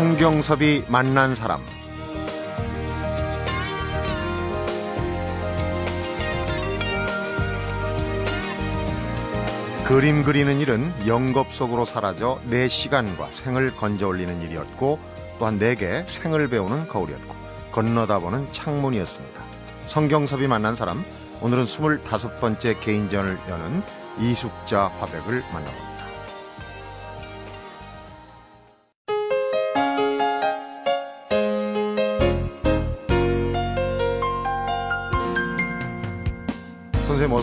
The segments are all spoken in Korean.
성경섭이 만난 사람 그림 그리는 일은 영겁 속으로 사라져 내 시간과 생을 건져 올리는 일이었고 또한 내게 생을 배우는 거울이었고 건너다보는 창문이었습니다. 성경섭이 만난 사람 오늘은 25번째 개인전을 여는 이숙자 화백을 만나봅니다.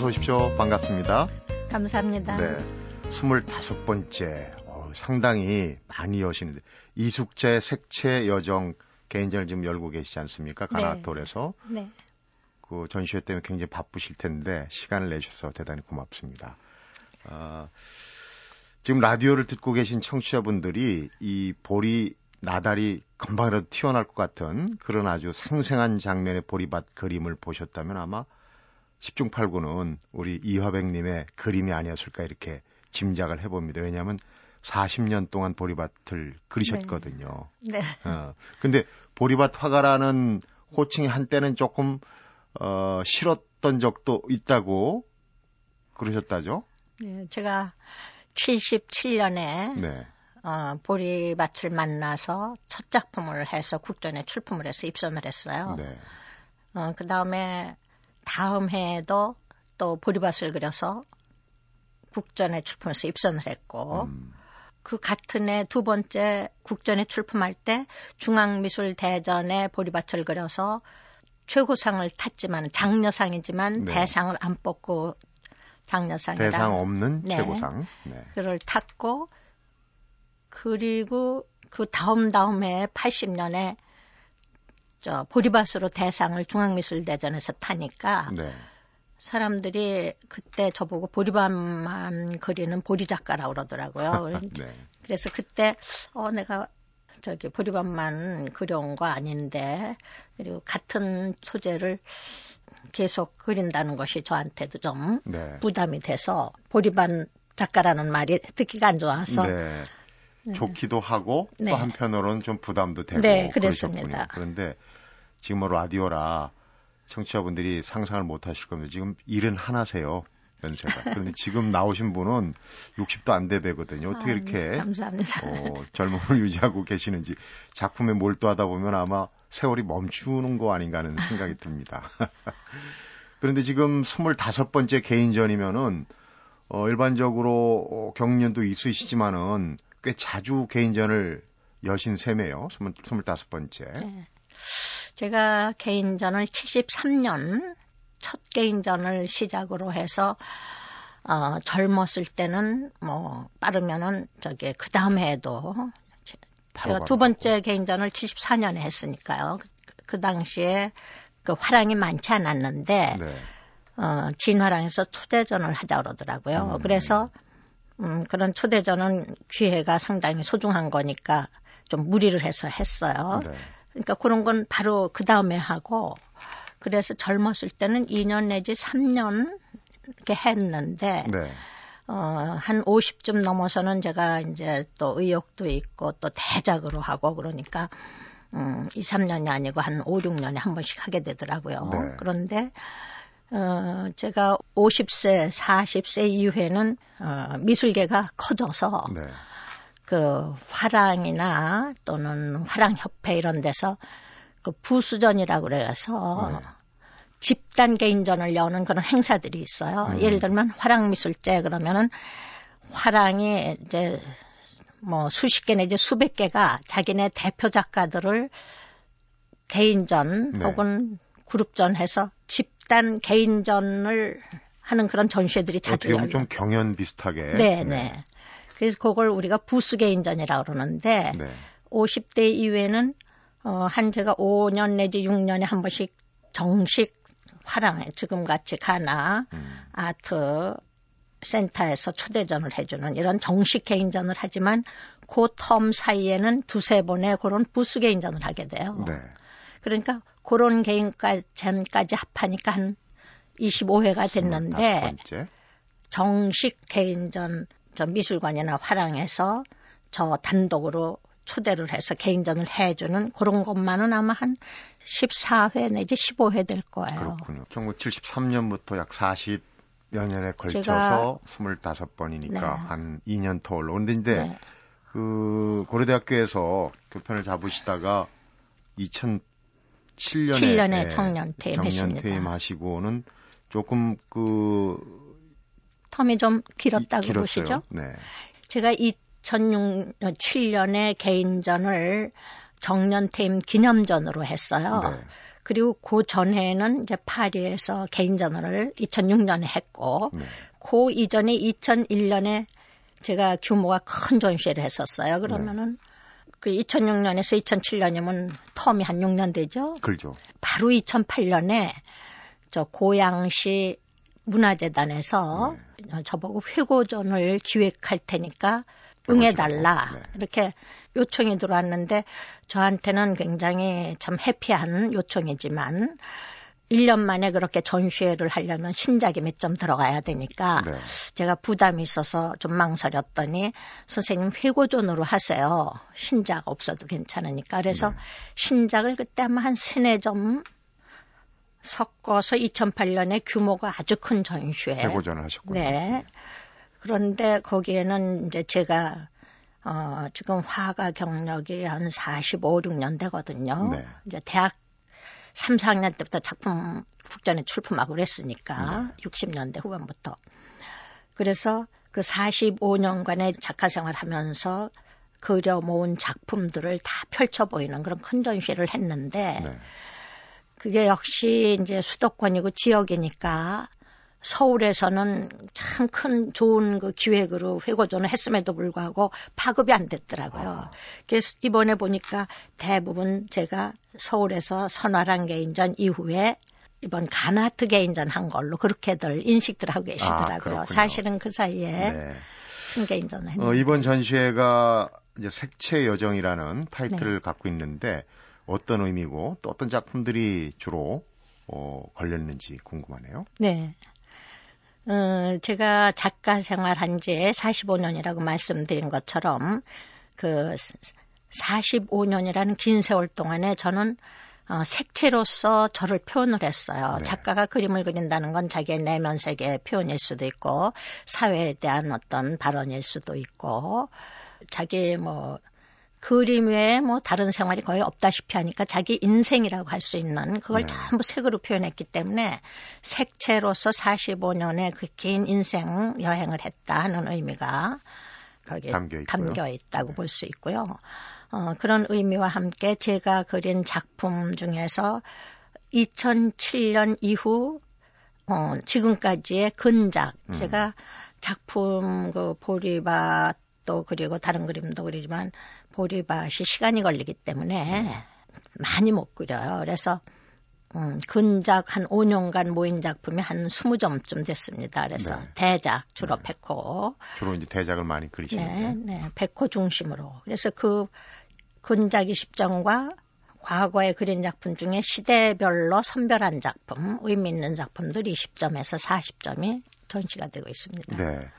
어서 오십시오. 반갑습니다. 감사합니다. 네. 25번째. 어, 상당히 많이 여시는데 이숙재 색채 여정 개인전을 지금 열고 계시지 않습니까? 가나톨에서. 네. 그 전시회 때문에 굉장히 바쁘실 텐데 시간을 내주셔서 대단히 고맙습니다. 아, 지금 라디오를 듣고 계신 청취자분들이 이 볼이 나달이 금방이라도 튀어나올 것 같은 그런 아주 생생한 장면의 보리밭 그림을 보셨다면 아마 10중 8구는 우리 이화백님의 그림이 아니었을까 이렇게 짐작을 해봅니다. 왜냐하면 40년 동안 보리밭을 그리셨거든요. 네. 어, 근데 보리밭 화가라는 호칭이 한때는 조금 어, 싫었던 적도 있다고 그러셨다죠? 네. 제가 77년에 네. 어, 보리밭을 만나서 첫 작품을 해서 국전에 출품을 해서 입선을 했어요. 네. 어, 그 다음에 다음 해에도 또 보리밭을 그려서 국전에 출품해서 입선을 했고 음, 그 같은 해 두 번째 국전에 출품할 때 중앙미술대전에 보리밭을 그려서 최고상을 탔지만 장려상이지만 네. 대상을 안 뽑고 장려상이라 대상 없는 네. 최고상. 네. 그를 탔고 그리고 그 다음 다음 해 80년에 저 보리밭으로 대상을 중앙미술대전에서 타니까 네. 사람들이 그때 저보고 보리밭만 그리는 보리 작가라고 그러더라고요. 네. 그래서 그때 어 내가 저기 보리밭만 그려온 거 아닌데 그리고 같은 소재를 계속 그린다는 것이 저한테도 좀 네. 부담이 돼서 보리밭 작가라는 말이 듣기가 안 좋아서 네. 좋기도 하고 네. 또 한편으로는 좀 부담도 되고 네, 그러셨군요. 그랬습니다. 그런데 지금 뭐 라디오라 청취자분들이 상상을 못 하실 겁니다. 지금 일은 하나세요. 연세가. 그런데 지금 나오신 분은 60도 안 되거든요. 어떻게 아, 이렇게 감사합니다. 어, 젊음을 유지하고 계시는지 작품에 몰두하다 보면 아마 세월이 멈추는 거 아닌가 하는 생각이 듭니다. 그런데 지금 25번째 개인전이면은 어, 일반적으로 어, 경륜도 있으시지만은 꽤 자주 개인전을 여신 셈이에요. 25번째. 네. 제가 개인전을 73년 첫 개인전을 시작으로 해서 어, 젊었을 때는 뭐 빠르면은 저기 그 다음 해에도 바로 제가 두 번째 개인전을 74년에 했으니까요. 그, 그 당시에 그 화랑이 많지 않았는데 네. 어, 진화랑에서 초대전을 하자 그러더라고요. 음. 그래서 음, 그런 초대전은 기회가 상당히 소중한 거니까 좀 무리를 해서 했어요. 네. 그러니까 그런 건 바로 그 다음에 하고 그래서 젊었을 때는 2년 내지 3년 이렇게 했는데 네. 어, 한 50쯤 넘어서는 제가 이제 또 의욕도 있고 또 대작으로 하고 그러니까 음, 2, 3년이 아니고 한 5, 6년에 한 번씩 하게 되더라고요. 네. 그런데 어, 제가 50세, 40세 이후에는 어, 미술계가 커져서 네. 그 화랑이나 또는 화랑협회 이런 데서 그 부수전이라고 그래서 네. 집단 개인전을 여는 그런 행사들이 있어요. 음. 예를 들면 화랑미술제 그러면은 화랑이 이제 뭐 수십 개 내지 수백 개가 자기네 대표 작가들을 개인전 네. 혹은 그룹전 해서 집단 개인전을 하는 그런 전시회들이 자주 어떻게. 좀 경연 비슷하게. 네, 네. 그래서 그걸 우리가 부수 개인전이라고 그러는데 네. 50대 이후에는 어, 한 제가 5년 내지 6년에 한 번씩 정식 화랑에 지금 같이 가나 음. 아트 센터에서 초대전을 해주는 이런 정식 개인전을 하지만 그 텀 사이에는 두세 번의 그런 부수 개인전을 하게 돼요. 네. 그러니까 그런 개인전까지 합하니까 한 25회가 됐는데 25번째. 정식 개인전 저 미술관이나 화랑에서 저 단독으로 초대를 해서 개인전을 해주는 그런 것만은 아마 한 14회 내지 15회 될 거예요. 그렇군요. 1973년부터 약 40여 년에 걸쳐서 25번이니까 네. 한 2년 터울러. 근데 이제 네. 그 고려대학교에서 교편을 잡으시다가 2007년에 7년에 네, 청년 퇴임했습니다. 청년 퇴임하시고는 조금 그 텀이 좀 길었다고 이, 보시죠? 네. 제가 2006년 7년에 개인전을 정년 퇴임 기념전으로 했어요. 네. 그리고 그 전에는 이제 파리에서 개인전을 2006년에 했고, 네. 그 이전에 2001년에 제가 규모가 큰 전시회를 했었어요. 그러면은 네. 그 2006년에서 2007년이면 텀이 한 6년 되죠. 그렇죠. 바로 2008년에 저 고양시 문화재단에서 네. 저보고 회고전을 기획할 테니까 응해달라 네. 이렇게 요청이 들어왔는데 저한테는 굉장히 참 해피한 요청이지만 1년 만에 그렇게 전시회를 하려면 신작이 몇 점 들어가야 되니까 네. 제가 부담이 있어서 좀 망설였더니 선생님 회고전으로 하세요. 신작 없어도 괜찮으니까. 그래서 네. 신작을 그때 아마 한 세네 점 섞어서 2008년에 규모가 아주 큰 전시회. 회고전을 하셨군요. 네. 그런데 거기에는 이제 제가 어, 지금 화가 경력이 한 45, 6년 되거든요. 네. 이제 대학 3, 4학년 때부터 작품 국전에 출품하고 그랬으니까 네. 60년대 후반부터. 그래서 그 45년간의 작가 생활 하면서 그려 모은 작품들을 다 펼쳐 보이는 그런 큰 전시를 했는데 네. 그게 역시 이제 수도권이고 지역이니까 서울에서는 참 큰 좋은 그 기획으로 회고전을 했음에도 불구하고 파급이 안 됐더라고요. 아. 그래서 이번에 보니까 대부분 제가 서울에서 선화랑 개인전 이후에 이번 가나트 개인전 한 걸로 그렇게들 인식들 하고 계시더라고요. 아, 사실은 그 사이에 네. 큰 개인전을 했는데. 어, 이번 전시회가 이제 색채 여정이라는 타이틀을 네. 갖고 있는데 어떤 의미고 또 어떤 작품들이 주로 어, 걸렸는지 궁금하네요. 네. 어, 제가 작가 생활한 지 45년이라고 말씀드린 것처럼 그 45년이라는 긴 세월 동안에 저는 어, 색채로서 저를 표현을 했어요. 네. 작가가 그림을 그린다는 건 자기의 내면 세계의 표현일 수도 있고 사회에 대한 어떤 발언일 수도 있고 자기 뭐 그림 외에 뭐 다른 생활이 거의 없다시피 하니까 자기 인생이라고 할 수 있는 그걸 네. 전부 색으로 표현했기 때문에 색채로서 45년의 그 긴 인생 여행을 했다 하는 의미가 거기에 담겨, 담겨 있다고 네. 볼수 있고요. 어, 그런 의미와 함께 제가 그린 작품 중에서 2007년 이후 어, 지금까지의 근작 음. 제가 작품 그 보리밭도 그리고 다른 그림도 그리지만 보리밭이 시간이 걸리기 때문에 네. 많이 못 그려요. 그래서 음, 근작 한 5년간 모인 작품이 한 20점쯤 됐습니다. 그래서 네. 대작 주로 네. 백호. 주로 이제 대작을 많이 그리시는데. 네, 네. 백호 중심으로. 그래서 그 근작 20점과 과거에 그린 작품 중에 시대별로 선별한 작품, 의미 있는 작품들 20점에서 40점이 전시가 되고 있습니다. 네.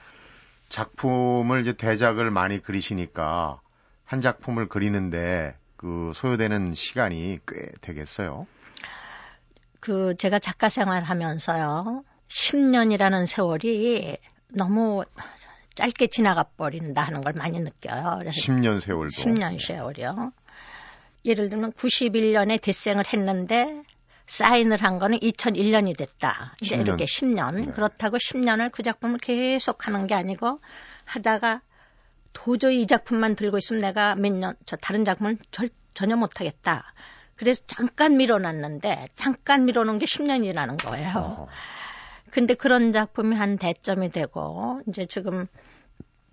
작품을 이제 대작을 많이 그리시니까 한 작품을 그리는데 그 소요되는 시간이 꽤 되겠어요. 그 제가 작가 생활 하면서요. 10년이라는 세월이 너무 짧게 지나가 버린다 하는 걸 많이 느껴요. 그래서 10년 세월도. 10년 세월이요. 예를 들면 91년에 대생을 했는데 사인을 한 거는 2001년이 됐다. 이제 10년. 이렇게 10년. 네. 그렇다고 10년을 그 작품을 계속 하는 게 아니고 하다가 도저히 이 작품만 들고 있으면 내가 몇 년, 저 다른 작품을 절, 전혀 못하겠다. 그래서 잠깐 밀어놨는데, 잠깐 밀어놓은 게 10년이라는 거예요. 어. 근데 그런 작품이 한 대점이 되고, 이제 지금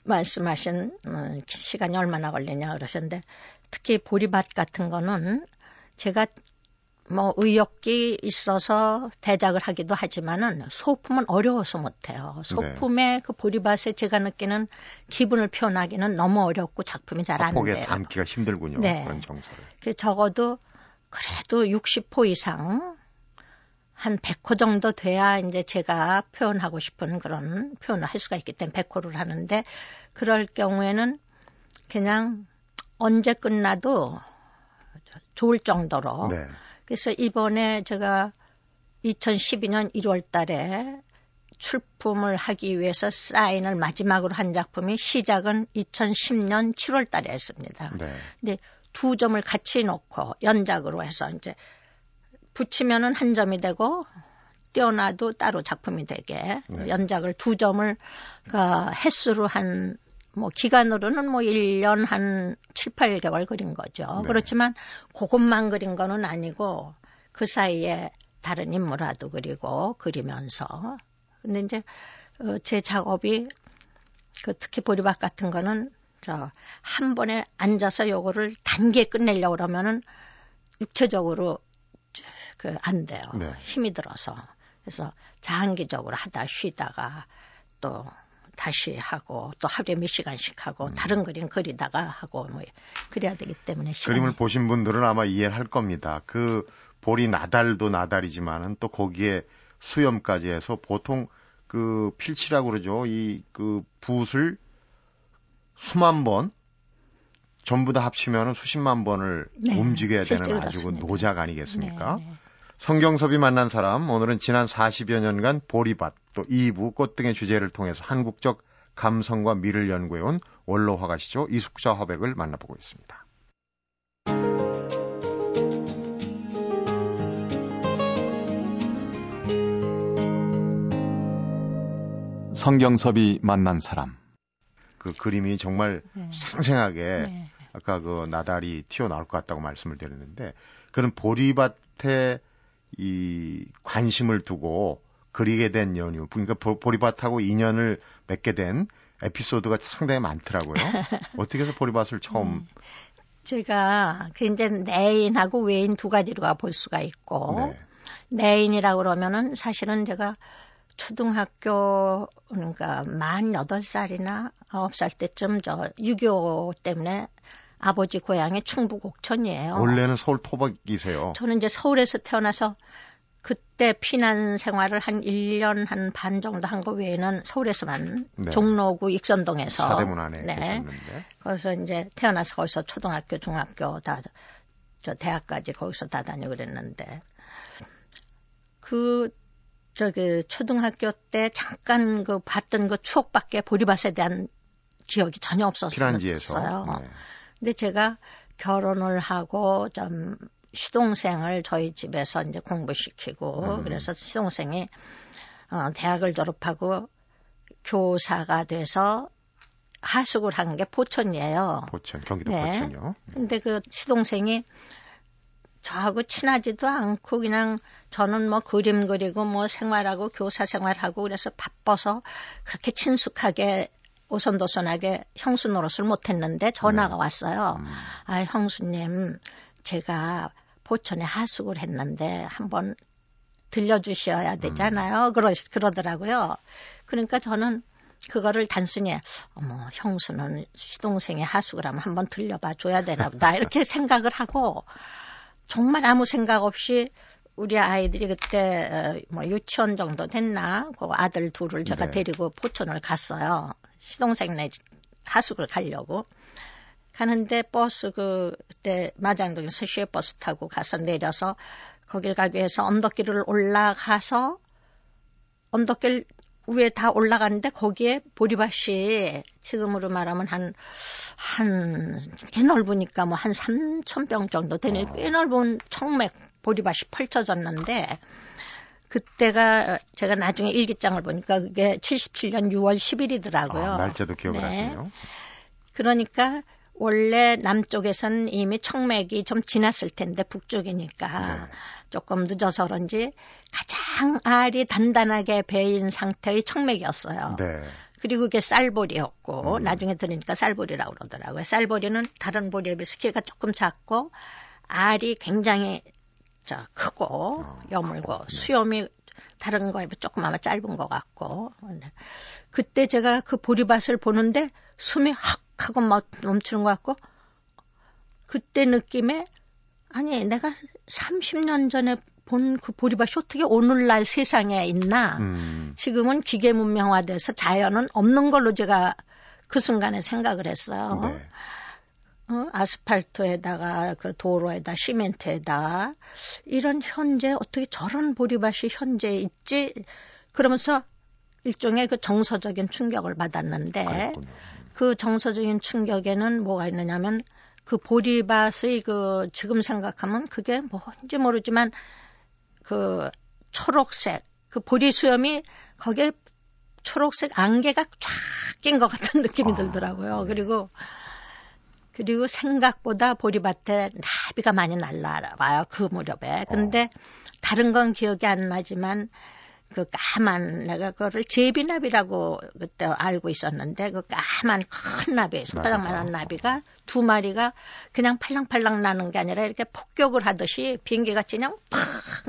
말씀하신 음, 시간이 얼마나 걸리냐 그러셨는데, 특히 보리밭 같은 거는 제가 뭐 의욕이 있어서 대작을 하기도 하지만은 소품은 어려워서 못해요. 소품의 네. 그 보리밭에 제가 느끼는 기분을 표현하기는 너무 어렵고 작품이 잘 안 돼요. 담기가 힘들군요. 네. 그런 정서를. 그 적어도 그래도 60호 이상 한 100호 정도 돼야 이제 제가 표현하고 싶은 그런 표현을 할 수가 있기 때문에 100호를 하는데 그럴 경우에는 그냥 언제 끝나도 좋을 정도로. 네. 그래서 이번에 제가 2012년 1월 달에 출품을 하기 위해서 사인을 마지막으로 한 작품이 시작은 2010년 7월 달에 했습니다. 네. 근데 두 점을 같이 놓고 연작으로 해서 이제 붙이면은 한 점이 되고 떼어놔도 따로 작품이 되게 네. 연작을 두 점을 그 횟수로 한 뭐 기간으로는 뭐 1년 한 7, 8개월 그린 거죠. 네. 그렇지만 그것만 그린 거는 아니고 그 사이에 다른 인물화도 그리고 그리면서 근데 이제 어, 제 작업이 그 특히 보리밭 같은 거는 저 한 번에 앉아서 요거를 단기에 끝내려고 그러면은 육체적으로 그 안 돼요. 네. 힘이 들어서. 그래서 장기적으로 하다 쉬다가 또 다시 하고 또 하루에 몇 시간씩 하고 다른 그림 그리다가 하고 뭐 그래야 되기 때문에 시간이 그림을 보신 분들은 아마 이해를 할 겁니다. 그 볼이 나달도 나달이지만은 또 거기에 수염까지 해서 보통 그 필치라고 그러죠. 이 그 붓을 수만 번 전부 다 합치면은 수십만 번을 네, 움직여야 되는 아주 그. 노작 아니겠습니까? 네, 네. 성경섭이 만난 사람 오늘은 지난 40여 년간 보리밭 또 이부 꽃 등의 주제를 통해서 한국적 감성과 미를 연구해온 원로 화가시죠 이숙자 화백을 만나보고 있습니다. 성경섭이 만난 사람. 그 그림이 정말 네. 생생하게 네. 아까 그 나달이 튀어나올 것 같다고 말씀을 드렸는데 그런 보리밭에 이 관심을 두고 그리게 된 연유 그러니까 보- 보리밭하고 인연을 맺게 된 에피소드가 상당히 많더라고요. 어떻게 해서 보리밭을 처음 제가 그 이제 내인하고 외인 두 가지로 볼 수가 있고 네. 내인이라고 그러면은 사실은 제가 초등학교 그러니까 만 여덟 살이나 아홉 살 때쯤 저6.25 때문에 아버지 고향이 충북 옥천이에요. 원래는 서울 토박이세요. 저는 이제 서울에서 태어나서 그때 피난 생활을 한 1년 한 반 정도 한 거 외에는 서울에서만 네. 종로구 익선동에서 사대문 안에 네. 계셨는데 거기서 이제 태어나서 거기서 초등학교, 중학교 다 저 대학까지 거기서 다 다니고 그랬는데 그 저기 초등학교 때 잠깐 그 봤던 그 추억밖에 보리밭에 대한 기억이 전혀 없었어요. 피란지에서 네. 근데 제가 결혼을 하고 좀 시동생을 저희 집에서 이제 공부시키고 음. 그래서 시동생이 어, 대학을 졸업하고 교사가 돼서 하숙을 한 게 포천이에요. 포천 경기도 네. 포천요. 근데 그 시동생이 저하고 친하지도 않고 그냥 저는 뭐 그림 그리고 뭐 생활하고 교사 생활하고 그래서 바빠서 그렇게 친숙하게 오선도선하게 형수 노릇을 못했는데 전화가 왔어요. 음. 아 형수님 제가 포천에 하숙을 했는데 한번 들려주셔야 되잖아요. 그러 그러더라고요. 그러니까 저는 그거를 단순히 어머 형수는 시동생의 하숙을 하면 한번 들려봐 줘야 되나 보다 이렇게 생각을 하고 정말 아무 생각 없이 우리 아이들이 그때 어, 뭐 유치원 정도 됐나 그 아들 둘을 제가 네. 데리고 포천을 갔어요 시동생네 하숙을 가려고 가는데 버스 그, 그때 마장동에서 시외버스 타고 가서 내려서 거길 가기 위해서 언덕길을 올라가서 언덕길 위에 다 올라가는데 거기에 보리밭이 지금으로 말하면 한, 한, 꽤 넓으니까 뭐 한 3천 병 정도 되는 어. 꽤 넓은 청맥 보리밭이 펼쳐졌는데 그때가 제가 나중에 일기장을 보니까 그게 77년 6월 10일이더라고요. 아, 날짜도 기억을 네. 하시네요. 그러니까 원래 남쪽에선 이미 청맥이 좀 지났을 텐데 북쪽이니까 네. 조금 늦어서 그런지 가장 알이 단단하게 배인 상태의 청맥이었어요. 네. 그리고 그게 쌀보리였고 음. 나중에 들으니까 쌀보리라고 그러더라고요. 쌀보리는 다른 보리에 비해서 키가 조금 작고 알이 굉장히 저 크고 어, 여물고 크고, 네. 수염이 다른 거에 비해 조금 아마 짧은 것 같고 네. 그때 제가 그 보리밭을 보는데 숨이 확 하고 막 멈추는 것 같고 그때 느낌에 아니 내가 30년 전에 본 그 보리밭이 어떻게 오늘날 세상에 있나 음. 지금은 기계 문명화돼서 자연은 없는 걸로 제가 그 순간에 생각을 했어요. 네. 어, 아스팔트에다가 그 도로에다 시멘트에다 이런 현재 어떻게 저런 보리밭이 현재 있지 그러면서 일종의 그 정서적인 충격을 받았는데 그랬군요. 그 정서적인 충격에는 뭐가 있느냐면 그 보리밭의 그 지금 생각하면 그게 뭔지 모르지만 그 초록색 그 보리 수염이 거기에 초록색 안개가 쫙 낀 것 같은 느낌이 아, 들더라고요. 네. 그리고 그리고 생각보다 보리밭에 나비가 많이 날라와요. 그 무렵에. 근데 다른 건 기억이 안 나지만 그 까만 내가 그거를 제비나비라고 그때 알고 있었는데 그 까만 큰 나비 손바닥만한 나비가 두 마리가 그냥 팔랑팔랑 나는 게 아니라 이렇게 폭격을 하듯이 비행기같이 그냥 팍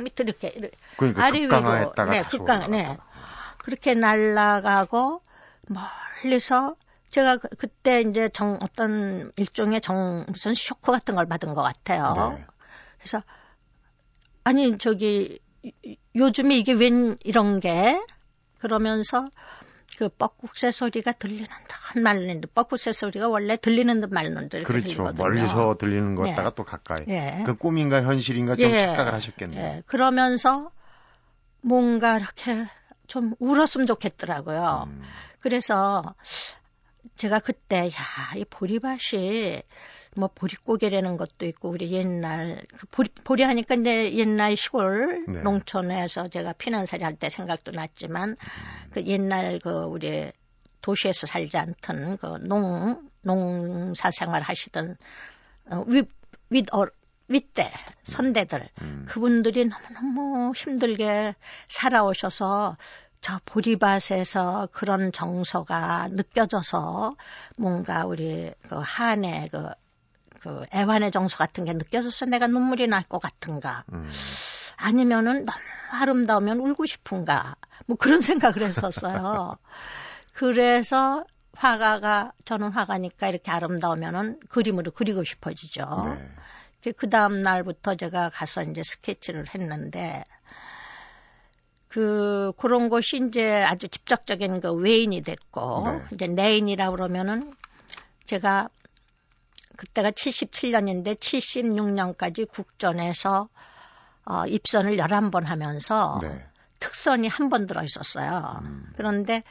밑으로 이렇게 그러니까 아래 위로 네 극강 네 그렇게 날아가고 멀리서 제가 그- 그때 이제 정 어떤 일종의 정 무슨 쇼크 같은 걸 받은 것 같아요. 네. 그래서 아니 저기 요- 요즘에 이게 웬 이런 게 그러면서 그 뻐국새 소리가 들리는 듯 말리는 듯 뻐국새 소리가 원래 들리는 듯 말리는 듯 그렇죠. 들리거든요. 멀리서 들리는 네. 것다가 또 가까이. 예. 그 꿈인가 현실인가 좀 착각을 하셨겠네요. 예. 그러면서 뭔가 이렇게 좀 울었으면 좋겠더라고요. 음, 그래서 제가 그때 야, 이 보리밭이 뭐 보릿고개라는 것도 있고 우리 옛날 그 보리 보리 하니까 이제 옛날 시골 네. 농촌에서 제가 피난살이 할 때 생각도 났지만 그 옛날 그 우리 도시에서 살지 않던 그 농 농사 생활 하시던 어, 윗윗 어, 윗대 선대들 음. 그분들이 너무너무 힘들게 살아오셔서 저 보리밭에서 그런 정서가 느껴져서 뭔가 우리 그 한의 그, 그 애환의 정서 같은 게 느껴져서 내가 눈물이 날 것 같은가. 음. 아니면은 너무 아름다우면 울고 싶은가. 뭐 그런 생각을 했었어요. 그래서 화가가, 저는 화가니까 이렇게 아름다우면은 그림으로 그리고 싶어지죠. 네. 그 다음 날부터 제가 가서 이제 스케치를 했는데, 그, 그런 것이 이제 아주 직접적인 그 외인이 됐고, 네. 이제 내인이라 그러면은 제가 그때가 77년인데 76년까지 국전에서 어, 입선을 11번 하면서 네. 특선이 한 번 들어 있었어요. 음. 그런데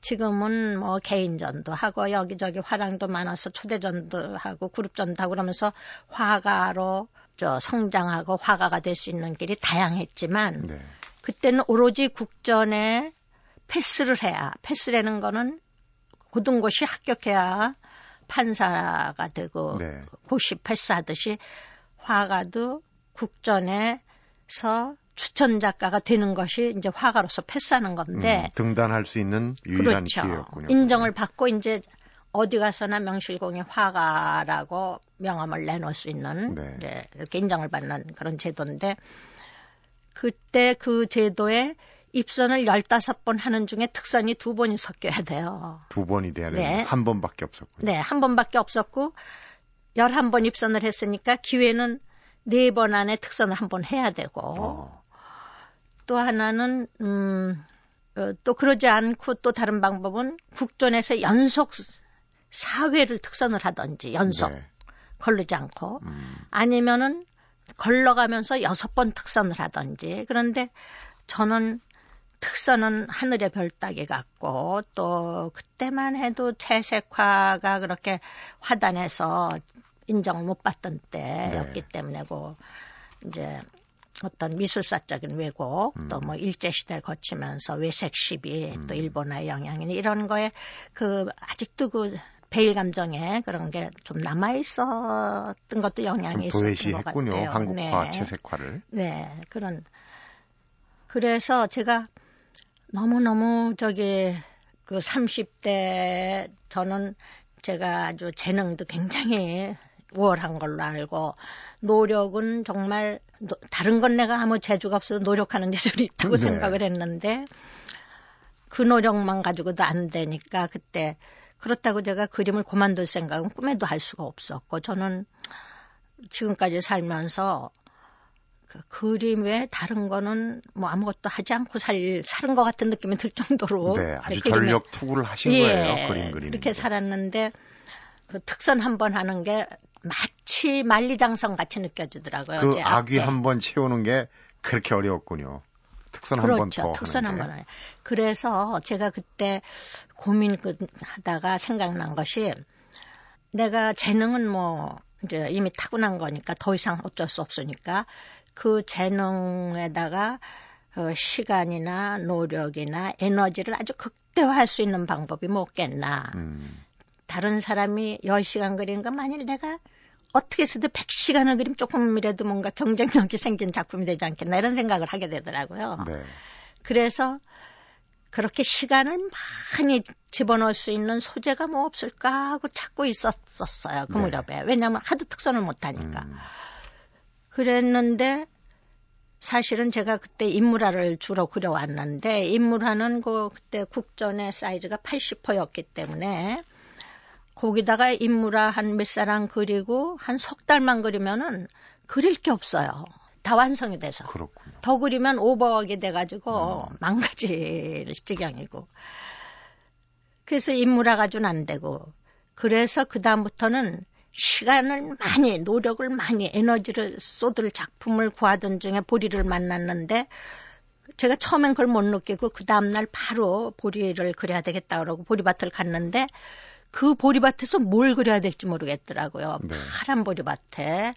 지금은 뭐 개인전도 하고 여기저기 화랑도 많아서 초대전도 하고 그룹전도 하고 그러면서 화가로 저 성장하고 화가가 될 수 있는 길이 다양했지만 네. 그때는 오로지 국전에 패스를 해야 패스라는 거는 고등고시 합격해야 판사가 되고 네. 고시 패스하듯이 화가도 국전에서 추천 작가가 되는 것이 이제 화가로서 패스하는 건데 음, 등단할 수 있는 유일한 그렇죠. 기회였군요. 인정을 받고 이제 어디 가서나 명실공히 화가라고 명함을 내놓을 수 있는 네. 이렇게 인정을 받는 그런 제도인데 그때 그 제도에 입선을 15번 하는 중에 특선이 두 번이 섞여야 돼요. 두 번이 돼야 되는 네. 한 번밖에 없었군요. 네, 한 번밖에 없었고 11번 입선을 했으니까 기회는 네 번 안에 특선을 한 번 해야 되고 어, 또 하나는 음, 어, 또 그러지 않고 또 다른 방법은 국전에서 연속 4회를 특선을 하든지 연속 네. 걸르지 않고 음, 아니면은 걸러가면서 여섯 번 특선을 하든지 그런데 저는 특선은 하늘의 별 따기 같고 또 그때만 해도 채색화가 그렇게 화단에서 인정을 못 받던 때였기 네. 때문에 그 이제 어떤 미술사적인 왜곡 음. 또뭐 일제 시대를 거치면서 외색 시비 또 음. 일본의 영향이니 이런 거에 그 아직도 그 베일 감정에 그런 게 좀 남아 있었던 것도 영향이 좀 있었던 것. 같아요. 한국화 네. 채색화를. 네, 그런. 그래서 제가 너무 너무 저기 그 30대 저는 제가 아주 재능도 굉장히 우월한 걸로 알고 노력은 정말 노- 다른 건 내가 아무 재주가 없어서 노력하는 재주는 있다고 네. 생각을 했는데 그 노력만 가지고도 안 되니까 그때 그렇다고 제가 그림을 그만둘 생각은 꿈에도 할 수가 없었고 저는 지금까지 살면서 그 그림 외에 다른 거는 뭐 아무것도 하지 않고 살, 사는 것 같은 느낌이 들 정도로. 네, 아주 그림에- 전력 투구를 하신 예, 거예요. 그림 그림. 그렇게 살았는데 그 특선 한 번 하는 게 마치 만리장성 같이 느껴지더라고요. 그 아귀 한번 채우는 게 그렇게 어려웠군요. 특선 그렇죠. 한번 더. 특선 한 번. 그래서 제가 그때 고민 하다가 생각난 것이 내가 재능은 뭐 이제 이미 타고난 거니까 더 이상 어쩔 수 없으니까 그 재능에다가 어, 시간이나 노력이나 에너지를 아주 극대화할 수 있는 방법이 뭐겠나. 음. 다른 사람이 10시간 그리는 거 만일 내가 어떻게 해서든 100시간을 그리면 조금이라도 뭔가 경쟁력이 생긴 작품이 되지 않겠나 이런 생각을 하게 되더라고요. 네. 그래서 그렇게 시간을 많이 집어넣을 수 있는 소재가 뭐 없을까 하고 찾고 있었었어요. 그 네. 무렵에. 왜냐하면 하도 특선을 못하니까. 음. 그랬는데 사실은 제가 그때 인물화를 주로 그려왔는데 인물화는 그 그때 국전의 사이즈가 80호였기 때문에 거기다가 인물화 한 몇 사람 그리고 한 석 달만 그리면은 그릴 게 없어요. 다 완성이 돼서. 그렇군요. 더 그리면 오버하게 돼가지고 음. 망가질 지경이고. 그래서 인물화 가지고는 안 되고. 그래서 그다음부터는 시간을 많이, 노력을 많이, 에너지를 쏟을 작품을 구하던 중에 보리를 만났는데 제가 처음엔 그걸 못 느끼고 그 다음날 바로 보리를 그려야 되겠다 그러고 보리밭을 갔는데 그 보리밭에서 뭘 그려야 될지 모르겠더라고요. 네. 파란 보리밭에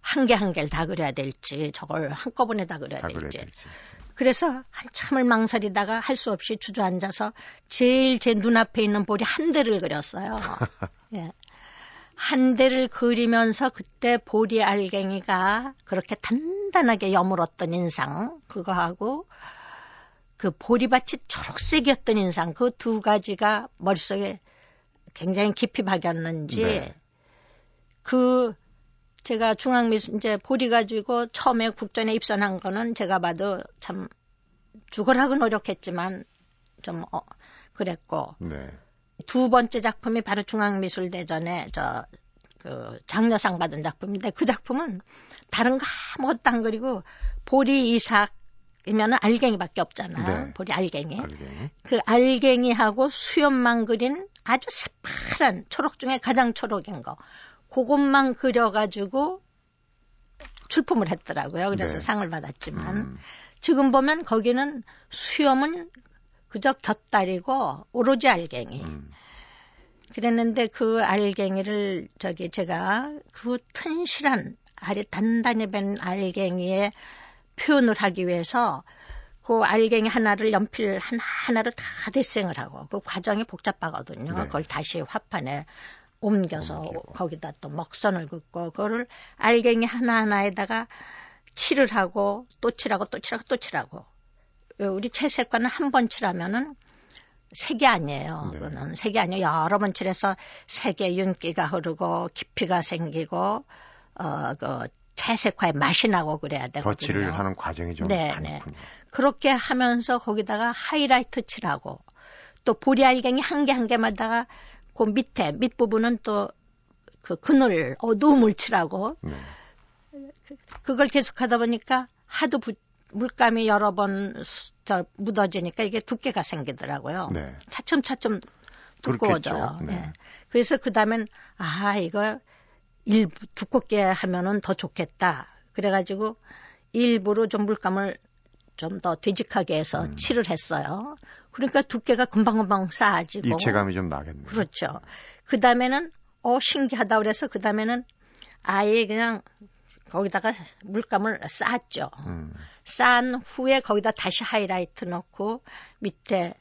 한 개 한 개를 다 그려야 될지 저걸 한꺼번에 다 그려야 다 될지. 될지. 그래서 한참을 망설이다가 할 수 없이 주저앉아서 제일 제 눈앞에 있는 보리 한 대를 그렸어요. 예. 한 대를 그리면서 그때 보리 알갱이가 그렇게 단단하게 여물었던 인상 그거하고 그 보리밭이 초록색이었던 인상 그 두 가지가 머릿속에 굉장히 깊이 박였는지 네. 그 제가 중앙미술 이제 보리 가지고 처음에 국전에 입선한 거는 제가 봐도 참 죽으라고 노력했지만 좀 어, 그랬고 네. 두 번째 작품이 바로 중앙미술대전에 저 그 장려상 받은 작품인데 그 작품은 다른 거 아무것도 안 그리고 보리 이삭이면은 알갱이밖에 없잖아요. 네. 보리 알갱이. 알갱이. 그 알갱이하고 수염만 그린 아주 새파란 초록 중에 가장 초록인 거. 그것만 그려가지고 출품을 했더라고요. 그래서 네. 상을 받았지만 음. 지금 보면 거기는 수염은 그저 곁다리고 오로지 알갱이. 음. 그랬는데 그 알갱이를 저기 제가 그 튼실한 알이 단단히 밴 알갱이에 표현을 하기 위해서 그 알갱이 하나를 연필 하나를 다 데생을 하고 그 과정이 복잡하거든요. 네. 그걸 다시 화판에 옮겨서 옮기고. 거기다 또 먹선을 긋고 그거를 알갱이 하나하나에다가 칠을 하고 또 칠하고 또 칠하고 또 칠하고 우리 채색과는 한 번 칠하면은 색이 아니에요. 네. 그거는 색이 아니에요. 여러 번 칠해서 색의 윤기가 흐르고 깊이가 생기고 어그 채색화의 맛이 나고 그래야 되거든요. 덧칠을 하는 과정이 좀 네, 네. 그렇게 하면서 거기다가 하이라이트 칠하고 또 보리 알갱이 한 개 한 개마다가 그 밑에 밑 부분은 또 그 그늘 어두움을 칠하고 네. 그걸 계속 하다 보니까 하도 부, 물감이 여러 번 저 묻어지니까 이게 두께가 생기더라고요. 네. 차츰차츰 두꺼워져요. 네. 네. 그래서 그 다음엔 아 이거 일부 두껍게 하면은 더 좋겠다. 그래가지고 일부러 좀 물감을 좀 더 되직하게 해서 음. 칠을 했어요. 그러니까 두께가 금방금방 쌓아지고 입체감이 좀 나겠네요. 그렇죠. 그 다음에는 어 신기하다 그래서 그 다음에는 아예 그냥 거기다가 물감을 쌓았죠. 음. 쌓은 후에 거기다 다시 하이라이트 넣고 밑에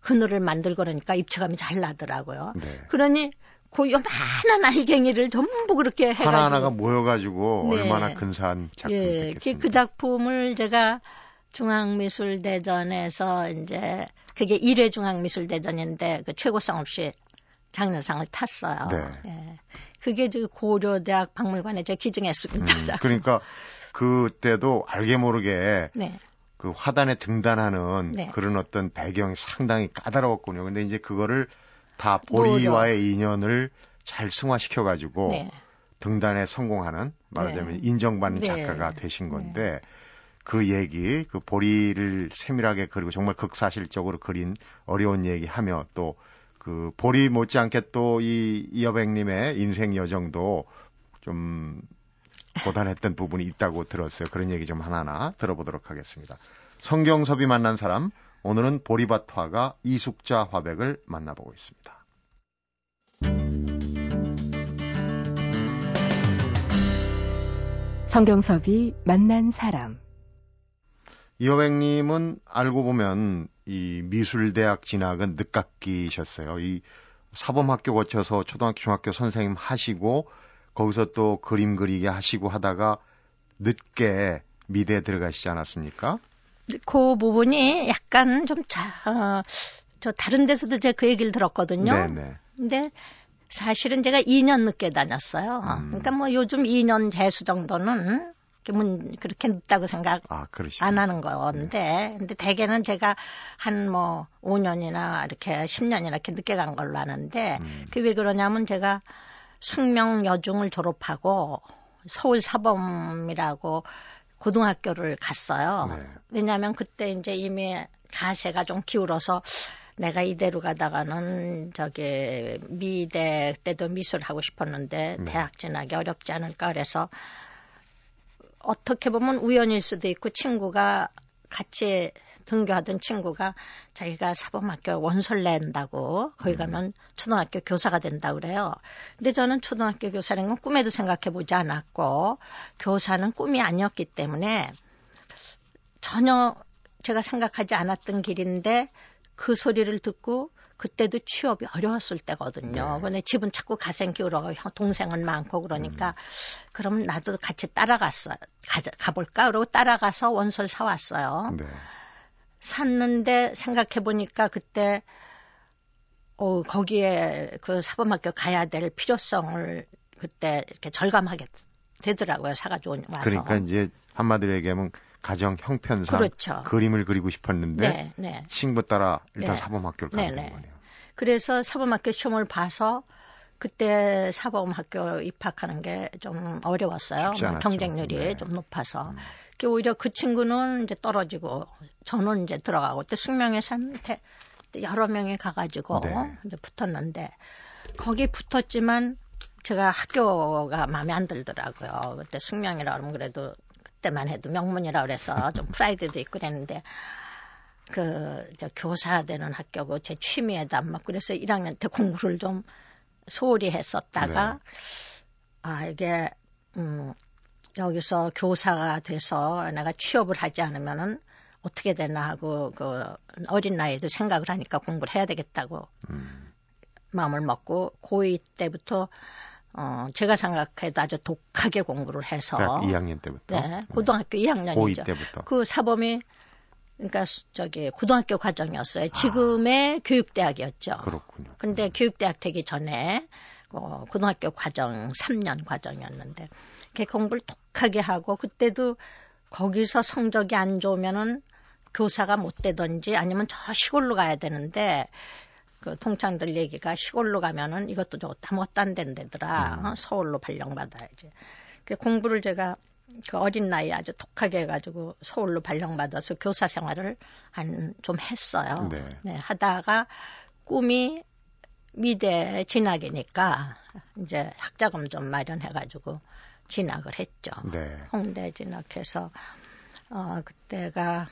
그늘을 만들고 그러니까 입체감이 잘 나더라고요. 네. 그러니 그 요만한 알갱이를 전부 그렇게 해가지고 하나하나가 모여가지고 네. 얼마나 근사한 작품이 예, 됐겠습니까? 그 작품을 제가 중앙미술대전에서 이제 그게 1회 중앙미술대전인데 그 최고상 없이 장려상을 탔어요. 네. 예. 그게 저 고려대학 박물관에 저 기증했습니다. 음, 그러니까 그때도 알게 모르게 네. 그 화단에 등단하는 네. 그런 어떤 배경이 상당히 까다로웠군요. 근데 이제 그거를 다 보리와의 노력. 인연을 잘 승화시켜 가지고 네. 등단에 성공하는 말하자면 네. 인정받는 네. 작가가 되신 건데 네. 그 얘기, 그 보리를 세밀하게 그리고 정말 극사실적으로 그린 어려운 얘기하며 또 그 보리 못지않게 또 이 이여백님의 인생 여정도 좀 고단했던 부분이 있다고 들었어요. 그런 얘기 좀 하나하나 들어보도록 하겠습니다. 성경섭이 만난 사람 오늘은 보리밭 화가 이숙자 화백을 만나보고 있습니다. 성경섭이 만난 사람 이호백님은 알고 보면 이 미술대학 진학은 늦깎이셨어요. 이 사범학교 거쳐서 초등학교, 중학교 선생님 하시고 거기서 또 그림 그리게 하시고 하다가 늦게 미대에 들어가시지 않았습니까? 그 부분이 약간 좀 자, 어, 저 다른 데서도 제가 그 얘기를 들었거든요. 네네. 근데 사실은 제가 2년 늦게 다녔어요. 음. 그러니까 뭐 요즘 2년 재수 정도는 그렇게 늦다고 생각 아, 안 하는 건데, 네. 근데 대개는 제가 한 뭐 5년이나 이렇게 10년이나 이렇게 늦게 간 걸로 아는데, 음. 그게 왜 그러냐면 제가 숙명 여중을 졸업하고 서울 사범이라고 고등학교를 갔어요. 네. 왜냐하면 그때 이제 이미 가세가 좀 기울어서 내가 이대로 가다가는 저기 미대 때도 미술 하고 싶었는데 네. 대학 진학이 어렵지 않을까 그래서 어떻게 보면 우연일 수도 있고 친구가 같이 등교하던 친구가 자기가 사범학교 원서를 낸다고 거기 음. 가면 초등학교 교사가 된다 그래요. 근데 저는 초등학교 교사라는 건 꿈에도 생각해 보지 않았고 교사는 꿈이 아니었기 때문에 전혀 제가 생각하지 않았던 길인데 그 소리를 듣고 그때도 취업이 어려웠을 때거든요. 네. 근데 집은 자꾸 가생 키우러 동생은 많고 그러니까 음. 그럼 나도 같이 따라갔어요. 가, 가볼까? 그러고 따라가서 원서를 사왔어요. 네. 샀는데 생각해 보니까 그때 어, 거기에 그 사범학교 가야 될 필요성을 그때 이렇게 절감하게 되더라고요. 사가지고 와서. 그러니까 이제 한마디로 얘기하면 가정 형편상 그렇죠. 그림을 그리고 싶었는데 네, 네. 친구 따라 일단 네. 사범학교를 가게 된 거네요. 그래서 사범학교 시험을 봐서 그때 사범학교 입학하는 게 좀 어려웠어요. 경쟁률이 네. 좀 높아서. 음. 오히려 그 친구는 이제 떨어지고 저는 이제 들어가고 또 숙명에서한테 여러 명이 가가지고 네. 이제 붙었는데 거기 붙었지만 제가 학교가 마음에 안 들더라고요. 그때 숙명이라 그러면 그래도 그 때만 해도 명문이라 그래서 좀 프라이드도 있고 그랬는데 그, 저, 교사 되는 학교고 제 취미에도 안 맞고 그래서 1학년 때 공부를 좀 소홀히 했었다가 네. 아, 이게, 음, 여기서 교사가 돼서 내가 취업을 하지 않으면은 어떻게 되나 하고 그 어린 나이에도 생각을 하니까 공부를 해야 되겠다고 음. 마음을 먹고 고2 때부터 어, 제가 생각해도 아주 독하게 공부를 해서. 2학년 때부터? 네. 고등학교 네. 2학년이죠. 고2 때부터. 그 사범이, 그러니까 저기 고등학교 과정이었어요. 지금의 아. 교육대학이었죠. 그렇군요. 근데 음. 교육대학 되기 전에 어, 고등학교 과정 3년 과정이었는데 이렇게 공부를 독하게 하고 그때도 거기서 성적이 안 좋으면은 교사가 못 되든지 아니면 저 시골로 가야 되는데 그 동창들 얘기가 시골로 가면은 이것도 저것도 아무것도 안 된다더라. 음. 어? 서울로 발령받아야지. 그 공부를 제가 그 어린 나이에 아주 독하게 해가지고 서울로 발령받아서 교사 생활을 한 좀 했어요. 네. 네. 하다가 꿈이 미대 진학이니까 이제 학자금 좀 마련해가지고 진학을 했죠. 네. 홍대 진학해서 어 그때가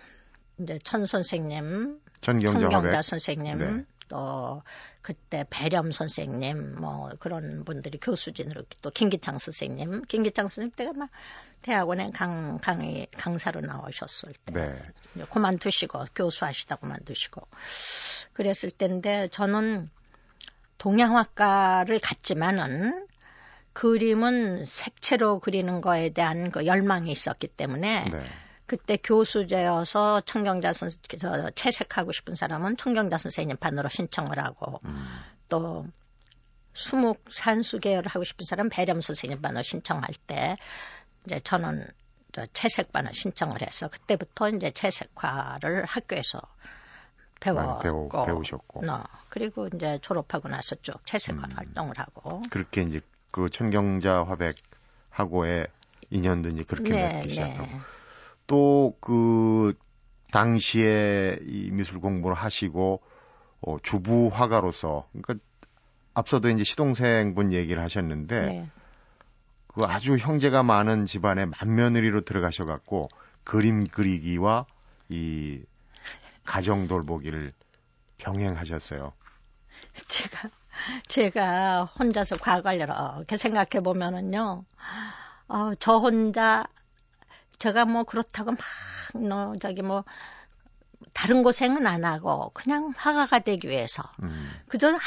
이제 천 선생님, 전경자, 선생님, 네. 또 그때 배렴 선생님 뭐 그런 분들이 교수진으로 또 김기창 선생님, 김기창 선생님 때가 막 대학원에 강 강의 강사로 나오셨을 때 네. 그만두시고 교수하시다 그만두시고 그랬을 때인데 저는 동양화과를 갔지만은 그림은 색채로 그리는 거에 대한 그 열망이 있었기 때문에 네. 그때 교수제여서 청경자 선생 저 채색하고 싶은 사람은 청경자 선생님 반으로 신청을 하고 음. 또 수목 산수 계열을 하고 싶은 사람 배렴 선생님 반으로 신청할 때 이제 저는 저 채색반을 신청을 해서 그때부터 이제 채색화를 학교에서 배웠고 배우, 배우셨고 어, 그리고 이제 졸업하고 나서 쭉 채색화 음. 활동을 하고 그렇게 이제 그 천경자 화백하고의 인연도 이제 그렇게 네, 맺기 시작하고 네. 또 그 당시에 이 미술 공부를 하시고 어, 주부 화가로서 그러니까 앞서도 이제 시동생분 얘기를 하셨는데 네. 그 아주 형제가 많은 집안에 맏며느리로 들어가셔 갖고 그림 그리기와 이 가정 돌보기를 병행하셨어요. 제가 제가 혼자서 과거를 이렇게 생각해 보면은요. 어, 저 혼자 제가 뭐 그렇다고 막 너 저기 뭐 다른 고생은 안 하고 그냥 화가가 되기 위해서 음, 그저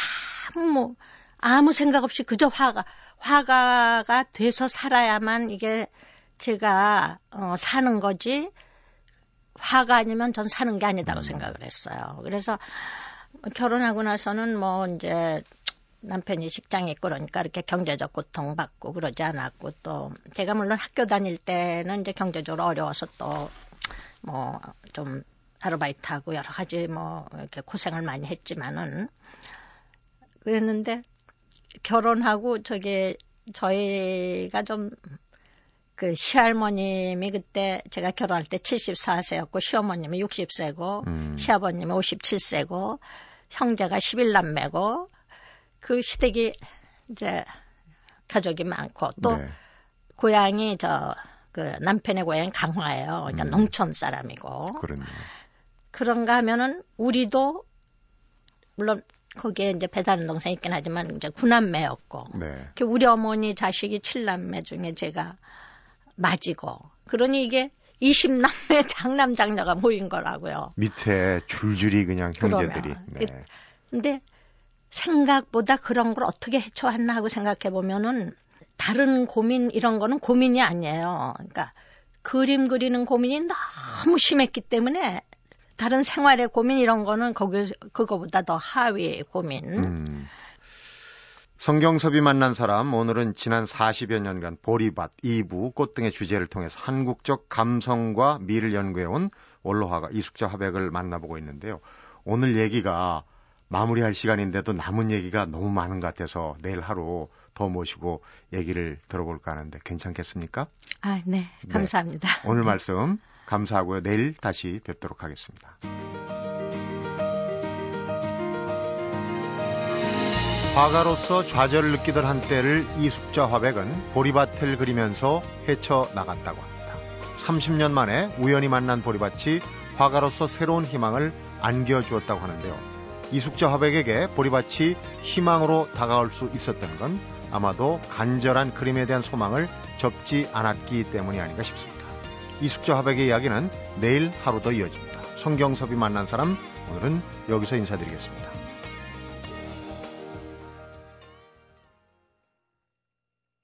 아무 뭐 아무 생각 없이 그저 화가 화가가 돼서 살아야만 이게 제가 어, 사는 거지 화가 아니면 전 사는 게 아니다고 음. 생각을 했어요. 그래서 결혼하고 나서는 뭐 이제 남편이 직장이 있고 그러니까 이렇게 경제적 고통 받고 그러지 않았고 또 제가 물론 학교 다닐 때는 이제 경제적으로 어려워서 또 뭐 좀 아르바이트하고 여러 가지 뭐 이렇게 고생을 많이 했지만은 그랬는데 결혼하고 저기 저희가 좀 그 시할머님이 그때 제가 결혼할 때 74세였고 시어머님이 60세고 음. 시아버님이 57세고 형제가 11남매고 그 시댁이 이제 가족이 많고 또 네. 고향이 저 그 남편의 고향이 강화예요. 그러니까 음. 농촌 사람이고 그렇네요. 그런가 하면은 우리도 물론 거기에 이제 배다른 동생 있긴 하지만 이제 구남매였고 네. 그 우리 어머니 자식이 칠남매 중에 제가 맞이고 그러니 이게 20남매 장남 장녀가 모인 거라고요. 밑에 줄줄이 그냥 형제들이. 그러면. 네. 근데 생각보다 그런 걸 어떻게 헤쳐왔나 하고 생각해 보면은 다른 고민 이런 거는 고민이 아니에요. 그러니까 그림 그리는 고민이 너무 심했기 때문에 다른 생활의 고민 이런 거는 거기 그거보다 더 하위 고민. 음. 성경섭이 만난 사람 오늘은 지난 40여 년간 보리밭, 이부, 꽃 등의 주제를 통해서 한국적 감성과 미를 연구해온 원로화가 이숙자 화백을 만나보고 있는데요. 오늘 얘기가 마무리할 시간인데도 남은 얘기가 너무 많은 것 같아서 내일 하루 더 모시고 얘기를 들어볼까 하는데 괜찮겠습니까? 아, 네. 네. 감사합니다. 오늘 말씀 감사하고요. 내일 다시 뵙도록 하겠습니다. 화가로서 좌절을 느끼던 한때를 이숙자 화백은 보리밭을 그리면서 헤쳐 나갔다고 합니다. 30년 만에 우연히 만난 보리밭이 화가로서 새로운 희망을 안겨주었다고 하는데요. 이숙자 화백에게 보리밭이 희망으로 다가올 수 있었던 건 아마도 간절한 그림에 대한 소망을 접지 않았기 때문이 아닌가 싶습니다. 이숙자 화백의 이야기는 내일 하루 더 이어집니다. 성경섭이 만난 사람 오늘은 여기서 인사드리겠습니다.